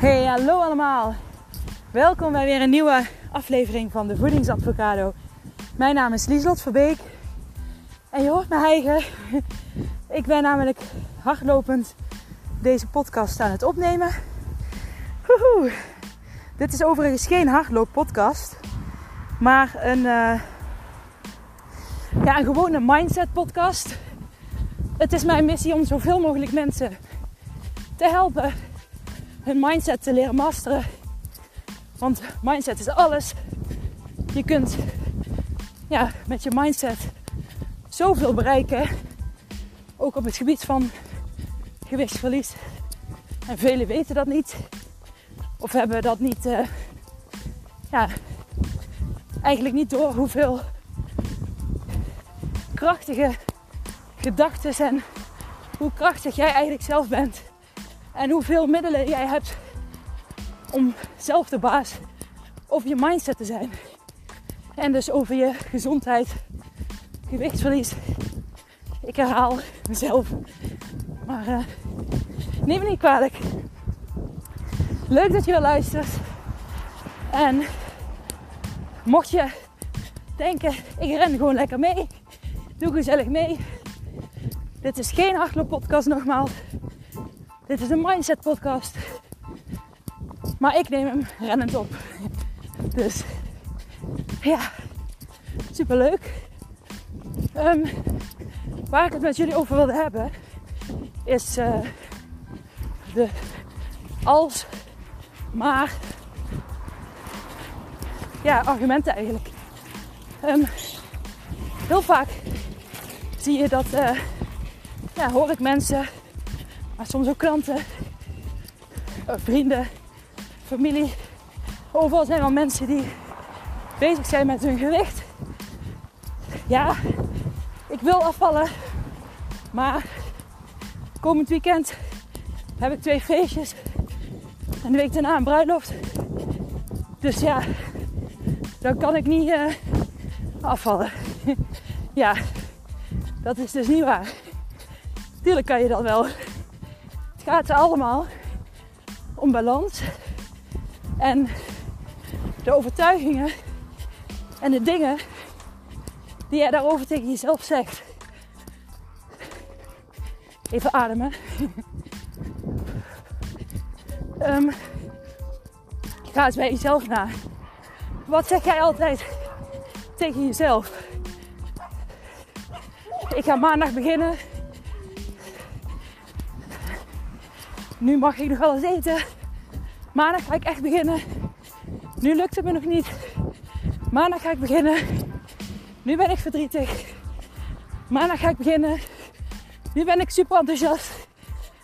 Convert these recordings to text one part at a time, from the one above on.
Hey, hallo allemaal. Welkom bij weer een nieuwe aflevering van de Voedingsadvocado. Mijn naam is Lieslot Verbeek. En je hoort me eigen. Ik ben namelijk hardlopend deze podcast aan het opnemen. Woehoe. Dit is overigens geen hardlooppodcast. Maar een, uh, ja, een gewone mindset podcast. Het is mijn missie om zoveel mogelijk mensen te helpen hun mindset te leren masteren. Want mindset is alles. Je kunt ja, met je mindset zoveel bereiken. Ook op het gebied van gewichtsverlies. En velen weten dat niet. Of hebben dat niet, uh, ja, eigenlijk niet door hoeveel krachtige gedachten en hoe krachtig jij eigenlijk zelf bent. En hoeveel middelen jij hebt om zelf de baas over je mindset te zijn. En dus over je gezondheid, gewichtsverlies. Ik herhaal mezelf. Maar uh, neem me niet kwalijk. Leuk dat je weer luistert. En mocht je denken, ik ren gewoon lekker mee. Doe gezellig mee. Dit is geen hardlooppodcast nogmaals. Dit is een mindset podcast. Maar ik neem hem rennend op. Dus ja, super leuk. Um, waar ik het met jullie over wilde hebben, is uh, de als, maar, ja, argumenten eigenlijk. Um, heel vaak zie je dat, uh, ja, hoor ik mensen maar soms ook klanten, eh, vrienden, familie. Overal zijn wel mensen die bezig zijn met hun gewicht. Ja, ik wil afvallen. Maar komend weekend heb ik twee feestjes. En de week daarna een bruiloft. Dus ja, dan kan ik niet uh, afvallen. ja, dat is dus niet waar. Tuurlijk kan je dat wel gaat allemaal om balans. En de overtuigingen en de dingen die jij daarover tegen jezelf zegt. Even ademen. um, ga eens bij jezelf na. Wat zeg jij altijd tegen jezelf? Ik ga maandag beginnen Nu mag ik nog wel eens eten. Maandag ga ik echt beginnen. Nu lukt het me nog niet. Maandag ga ik beginnen. Nu ben ik verdrietig. Maandag ga ik beginnen. Nu ben ik super enthousiast.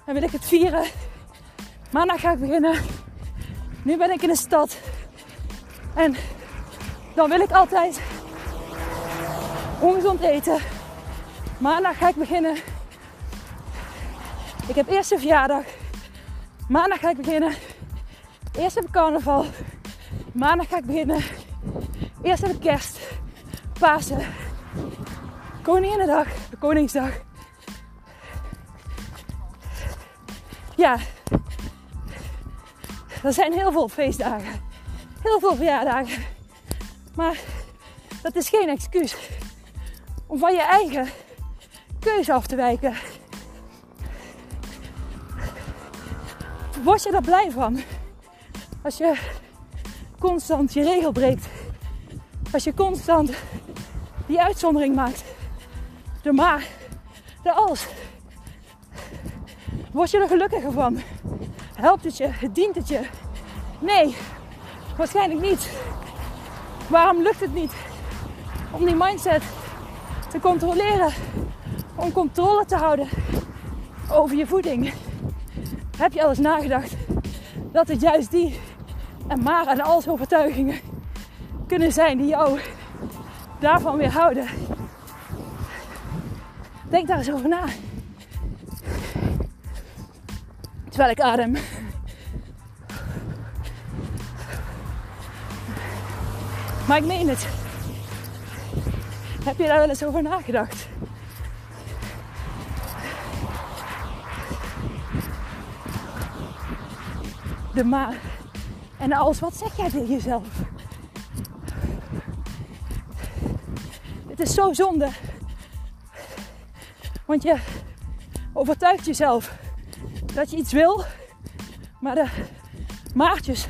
En wil ik het vieren. Maandag ga ik beginnen. Nu ben ik in de stad. En dan wil ik altijd ongezond eten. Maandag ga ik beginnen. Ik heb eerst een verjaardag. Maandag ga ik beginnen. Eerst heb ik carnaval. Maandag ga ik beginnen. Eerst heb ik kerst. Pasen. Koninginnedag. Koningsdag. Ja. Er zijn heel veel feestdagen. Heel veel verjaardagen. Maar dat is geen excuus om van je eigen keuze af te wijken. Word je daar blij van? Als je constant je regel breekt. Als je constant die uitzondering maakt. De maar, de als. Word je er gelukkiger van? Helpt het je? Dient het je? Nee, waarschijnlijk niet. Waarom lukt het niet om die mindset te controleren? Om controle te houden over je voeding? Heb je al eens nagedacht dat het juist die en maar en als overtuigingen kunnen zijn die jou daarvan weerhouden? Denk daar eens over na. Terwijl ik adem. Maar ik meen het. Heb je daar wel eens over nagedacht? De maar en alles. Wat zeg jij tegen jezelf? Het is zo zonde. Want je overtuigt jezelf dat je iets wil, maar de maartjes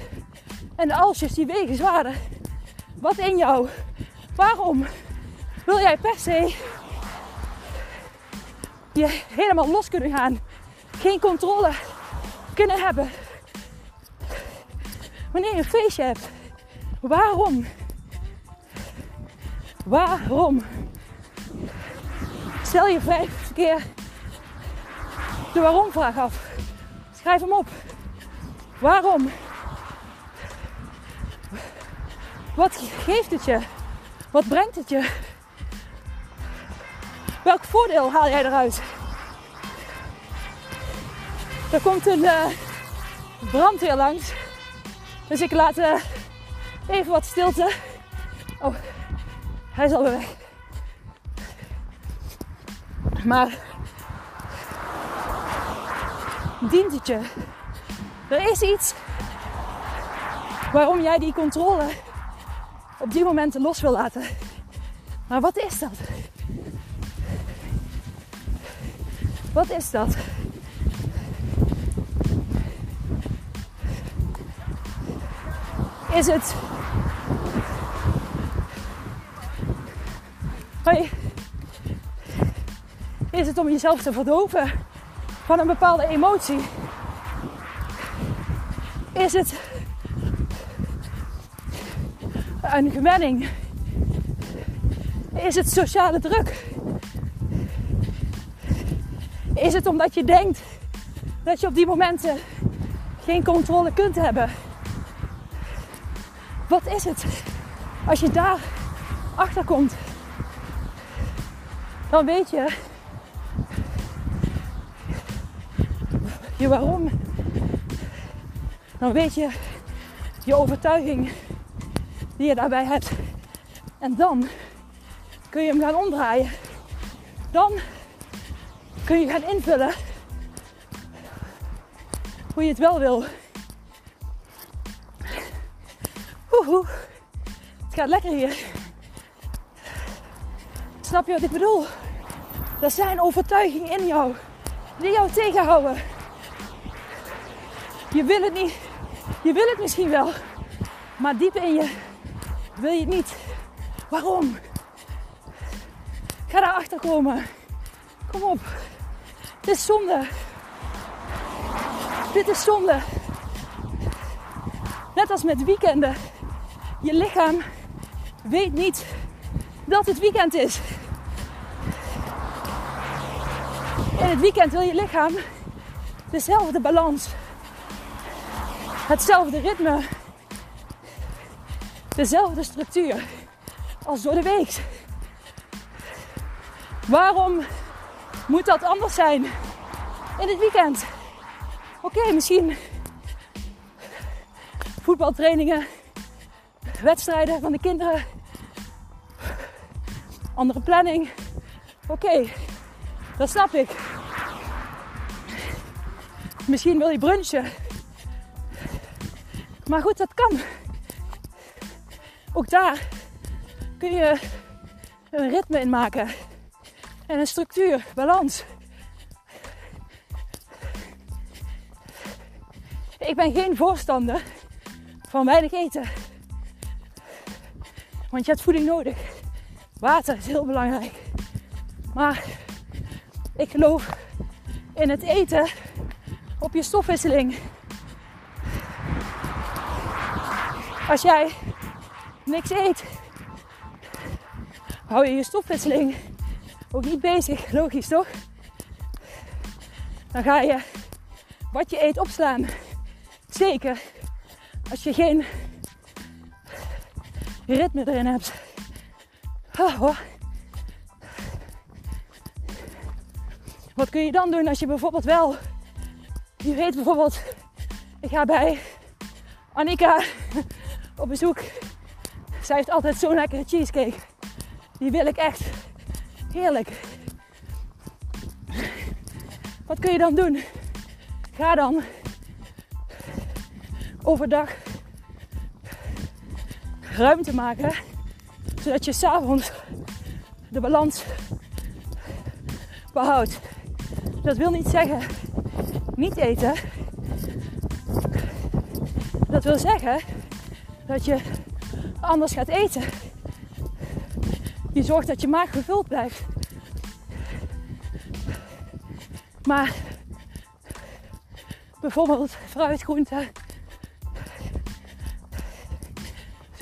en de alsjes die wegen zwaarder. Wat in jou? Waarom wil jij per se je helemaal los kunnen gaan? Geen controle kunnen hebben. Wanneer je een feestje hebt. Waarom? Waarom? Stel je vijf keer de waarom-vraag af. Schrijf hem op. Waarom? Wat geeft het je? Wat brengt het je? Welk voordeel haal jij eruit? Er komt een uh, brandweer langs. Dus ik laat uh, even wat stilte. Oh, hij is alweer weg. Maar dient het je? Er is iets waarom jij die controle op die momenten los wil laten. Maar wat is dat? Wat is dat? Is het. Hoi. Is het om jezelf te verdoven van een bepaalde emotie? Is het een gewenning? Is het sociale druk? Is het omdat je denkt dat je op die momenten geen controle kunt hebben? Wat is het? Als je daar achter komt, dan weet je je waarom. Dan weet je je overtuiging die je daarbij hebt. En dan kun je hem gaan omdraaien. Dan kun je gaan invullen hoe je het wel wil. Het gaat lekker hier. Snap je wat ik bedoel? Er zijn overtuigingen in jou die jou tegenhouden. Je wil het niet. Je wil het misschien wel. Maar diep in je wil je het niet. Waarom? Ga daarachter komen. Kom op. Dit is zonde. Dit is zonde. Net als met weekenden. Je lichaam weet niet dat het weekend is. In het weekend wil je lichaam dezelfde balans, hetzelfde ritme, dezelfde structuur als door de week. Waarom moet dat anders zijn in het weekend? Oké, misschien voetbaltrainingen, wedstrijden van de kinderen, andere planning. Oké, dat snap ik. Misschien wil je brunchen. Maar goed, dat kan. Ook daar kun je een ritme in maken. En een structuur, balans. Ik ben geen voorstander van weinig eten. Want je hebt voeding nodig. Water is heel belangrijk. Maar ik geloof in het eten op je stofwisseling. Als jij niks eet, hou je je stofwisseling ook niet bezig. Logisch toch? Dan ga je wat je eet opslaan. Zeker als je geen ritme erin hebt. Wat kun je dan doen als je bijvoorbeeld wel, je weet bijvoorbeeld, ik ga bij Annika op bezoek. Zij heeft altijd zo'n lekkere cheesecake. Die wil ik echt. Heerlijk. Wat kun je dan doen? Ga dan overdag ruimte maken, zodat je s'avonds de balans behoudt. Dat wil niet zeggen niet eten. Dat wil zeggen dat je anders gaat eten. Je zorgt dat je maag gevuld blijft. Maar bijvoorbeeld fruit, groenten.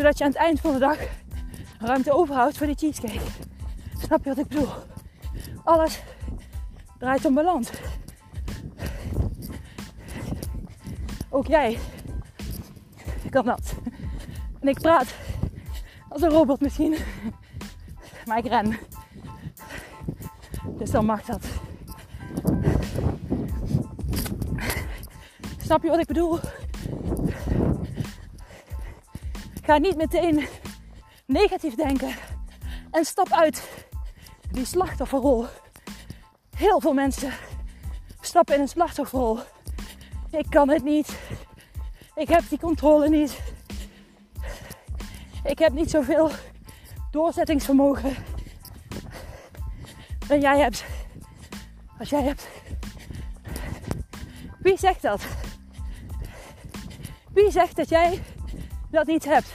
Zodat je aan het eind van de dag ruimte overhoudt voor die cheesecake. Snap je wat ik bedoel? Alles draait om balans. Ook jij kan dat. En ik praat als een robot misschien. Maar ik ren. Dus dan mag dat. Snap je wat ik bedoel? Ga niet meteen negatief denken. En stap uit die slachtofferrol. Heel veel mensen stappen in een slachtofferrol. Ik kan het niet. Ik heb die controle niet. Ik heb niet zoveel doorzettingsvermogen dan jij hebt. Als jij hebt. Wie zegt dat? Wie zegt dat jij dat niet hebt?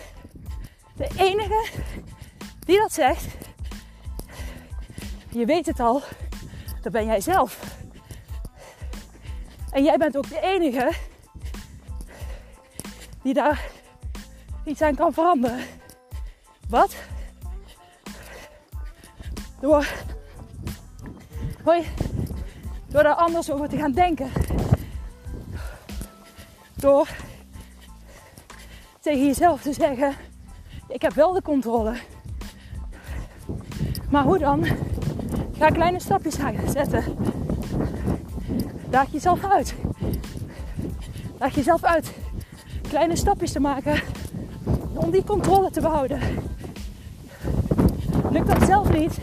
De enige die dat zegt, je weet het al, dat ben jij zelf. En jij bent ook de enige die daar iets aan kan veranderen. Wat? Door, hoi, door daar anders over te gaan denken. Door tegen jezelf te zeggen: Ik heb wel de controle. Maar hoe dan? Ga kleine stapjes zetten. Daag jezelf uit. Daag jezelf uit. Kleine stapjes te maken om die controle te behouden. Lukt dat zelf niet?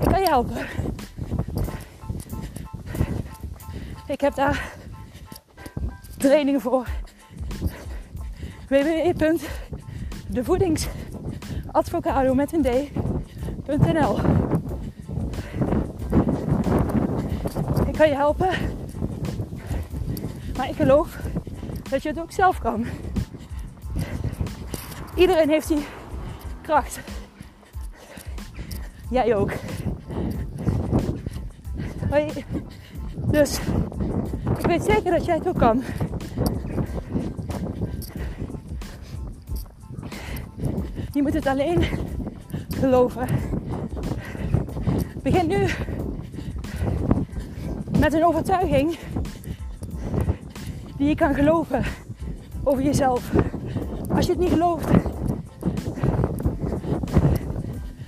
Ik kan je helpen. Ik heb daar trainingen voor. www.devoedingsadvocado met Ik kan je helpen. Maar ik geloof dat je het ook zelf kan. Iedereen heeft die kracht. Jij ook. Dus ik weet zeker dat jij het ook kan. Je moet het alleen geloven. Begin nu met een overtuiging die je kan geloven over jezelf. Als je het niet gelooft,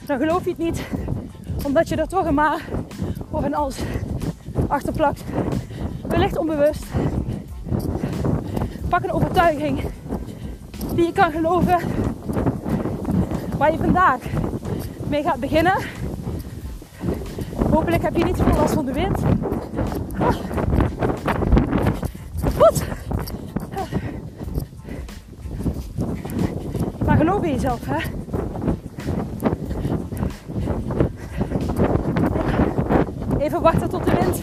dan geloof je het niet omdat je er toch een maar of een als achterplakt. Wellicht onbewust. Pak een overtuiging die je kan geloven waar je vandaag mee gaat beginnen. Hopelijk heb je niet veel last van de wind. Wat? Maar geloof in jezelf, hè? Even wachten tot de wind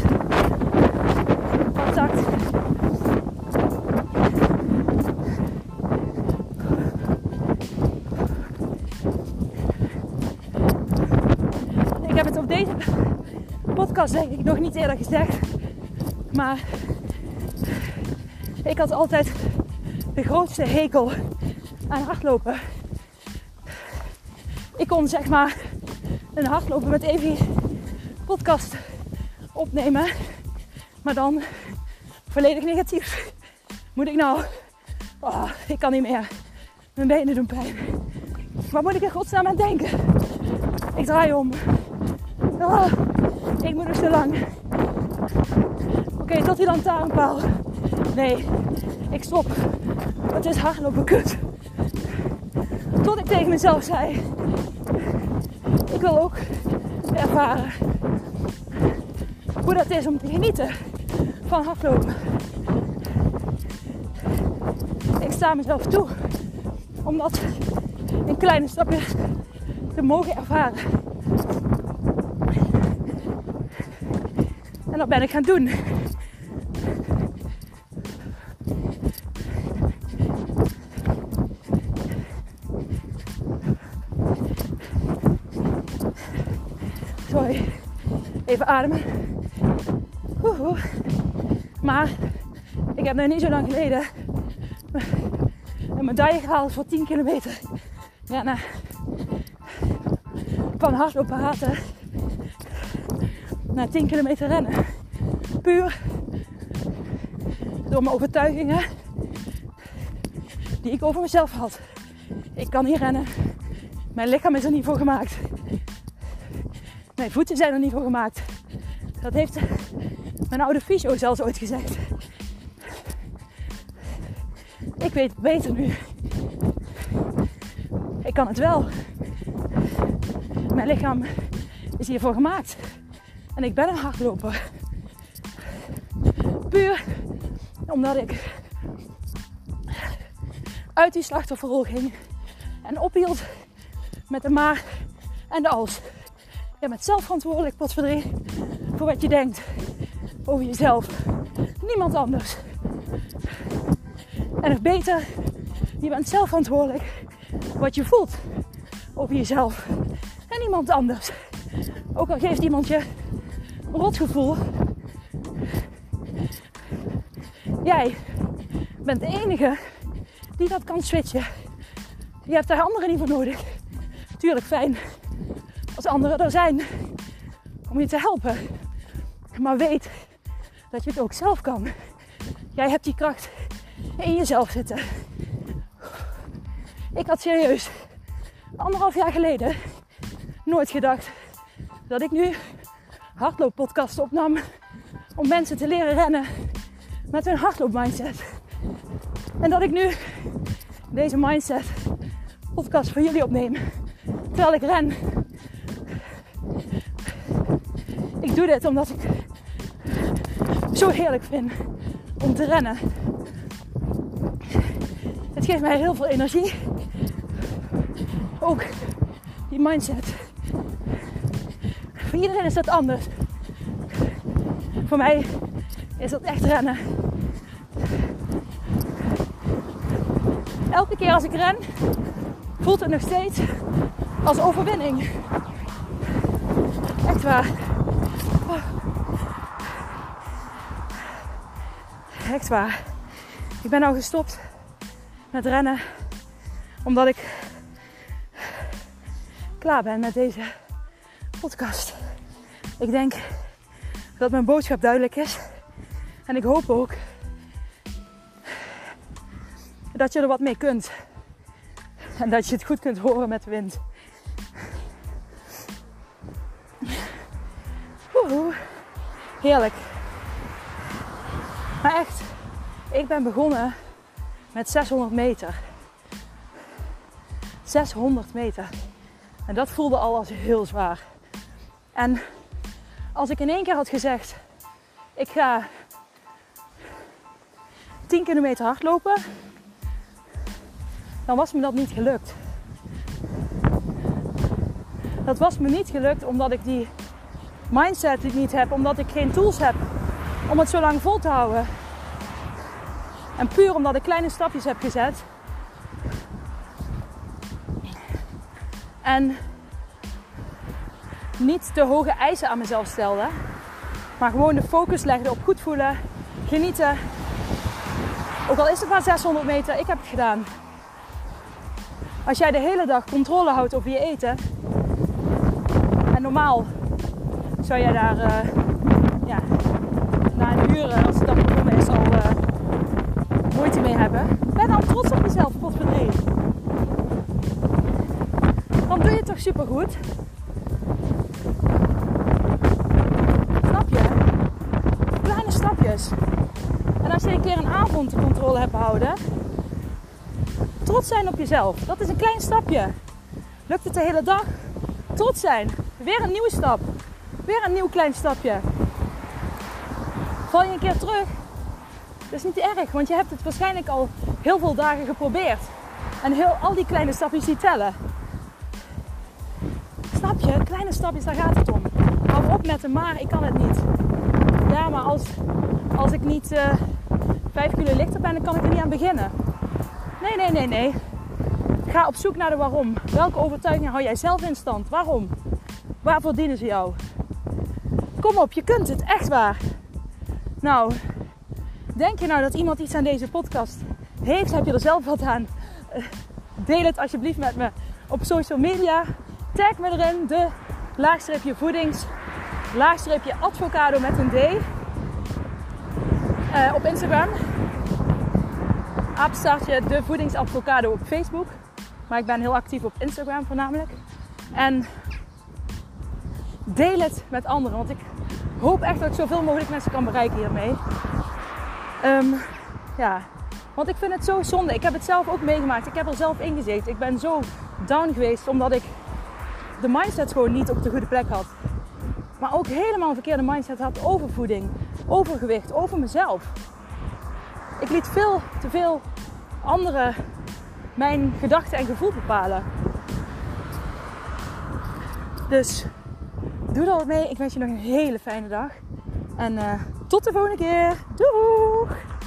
contact. Ik heb het op deze podcast denk ik nog niet eerder gezegd. Maar ik had altijd de grootste hekel aan hardlopen. Ik kon zeg maar een hardlopen met Evie podcast opnemen. Maar dan volledig negatief. Moet ik nou... Oh, ik kan niet meer. Mijn benen doen pijn. Waar moet ik in godsnaam aan denken? Ik draai om. Oh, ik moet nog zo lang. Oké, tot die lantaarnpaal. Nee, ik stop. Het is hardlopen kut. Tot ik tegen mezelf zei: Ik wil ook ervaren hoe dat is om te genieten van hardlopen. ik sta mezelf toe om dat in kleine stapjes te mogen ervaren. Dat ben ik gaan doen. Sorry, even ademen. Maar ik heb nog niet zo lang geleden een medaille gehaald voor 10 kilometer. Ja, nou, van hardlopen haten naar 10 kilometer rennen. Puur door mijn overtuigingen die ik over mezelf had. Ik kan niet rennen. Mijn lichaam is er niet voor gemaakt. Mijn voeten zijn er niet voor gemaakt. Dat heeft mijn oude fysio zelfs ooit gezegd. Ik weet beter nu. Ik kan het wel. Mijn lichaam is hiervoor gemaakt. En ik ben een hardloper. Puur omdat ik uit die slachtofferrol ging en ophield met de maar en de als. Je bent zelf verantwoordelijk, potverdrie, voor wat je denkt over jezelf. Niemand anders. En nog beter, je bent zelf verantwoordelijk wat je voelt over jezelf. En niemand anders. Ook al geeft iemand je rotgevoel. Jij bent de enige die dat kan switchen. Je hebt daar anderen niet voor nodig. Tuurlijk fijn als anderen er zijn om je te helpen. Maar weet dat je het ook zelf kan. Jij hebt die kracht in jezelf zitten. Ik had serieus anderhalf jaar geleden nooit gedacht dat ik nu hardlooppodcast opnam om mensen te leren rennen met hun hardloopmindset. En dat ik nu deze mindset podcast voor jullie opneem terwijl ik ren. Ik doe dit omdat ik zo heerlijk vind om te rennen. Het geeft mij heel veel energie. Ook die mindset. Voor iedereen is dat anders. Voor mij is dat echt rennen. Elke keer als ik ren, voelt het nog steeds als overwinning. Echt waar. Echt waar. Ik ben nou gestopt met rennen omdat ik klaar ben met deze podcast. Ik denk dat mijn boodschap duidelijk is. En ik hoop ook dat je er wat mee kunt. En dat je het goed kunt horen met de wind. Oeh, heerlijk. Maar echt, ik ben begonnen met 600 meter. 600 meter. En dat voelde al als heel zwaar. En als ik in één keer had gezegd, ik ga 10 kilometer hardlopen, dan was me dat niet gelukt. Dat was me niet gelukt omdat ik die mindset niet heb, omdat ik geen tools heb om het zo lang vol te houden. En puur omdat ik kleine stapjes heb gezet. En niet te hoge eisen aan mezelf stelde. Maar gewoon de focus legde op goed voelen, genieten. Ook al is het maar 600 meter, ik heb het gedaan. Als jij de hele dag controle houdt over je eten. En normaal zou jij daar uh, ja, na een uur, als het dan begonnen is, al uh, moeite mee hebben. Ben dan trots op jezelf, potverdrie. Dan doe je het toch supergoed. Snap je? En als je een keer een avond controle hebt behouden, trots zijn op jezelf. Dat is een klein stapje. Lukt het de hele dag? Trots zijn. Weer een nieuwe stap. Weer een nieuw klein stapje. Val je een keer terug? Dat is niet erg, want je hebt het waarschijnlijk al heel veel dagen geprobeerd. En heel, al die kleine stapjes die tellen. Snap je? Kleine stapjes, daar gaat het om. Hou op met de maar, ik kan het niet. Als, ik niet uh, vijf kilo lichter ben, dan kan ik er niet aan beginnen. Nee, nee, nee, nee. Ga op zoek naar de waarom. Welke overtuigingen hou jij zelf in stand? Waarom? Waarvoor dienen ze jou? Kom op, je kunt het, echt waar. Nou, denk je nou dat iemand iets aan deze podcast heeft? Heb je er zelf wat aan? Eh, deel het alsjeblieft met me op social media. Tag me erin, de laagstreepje voedings, laagstreepje advocado met een D. Uh, op Instagram. Aapstartje de voedingsadvocado op Facebook. Maar ik ben heel actief op Instagram voornamelijk. En deel het met anderen. Want ik hoop echt dat ik zoveel mogelijk mensen kan bereiken hiermee. Um, ja, want ik vind het zo zonde. Ik heb het zelf ook meegemaakt. Ik heb er zelf in gezeten. Ik ben zo down geweest omdat ik de mindset gewoon niet op de goede plek had. Maar ook helemaal een verkeerde mindset had over voeding, over gewicht, over mezelf. Ik liet veel te veel anderen mijn gedachten en gevoel bepalen. Dus doe er wat mee. Ik wens je nog een hele fijne dag. En uh, tot de volgende keer. Doeg!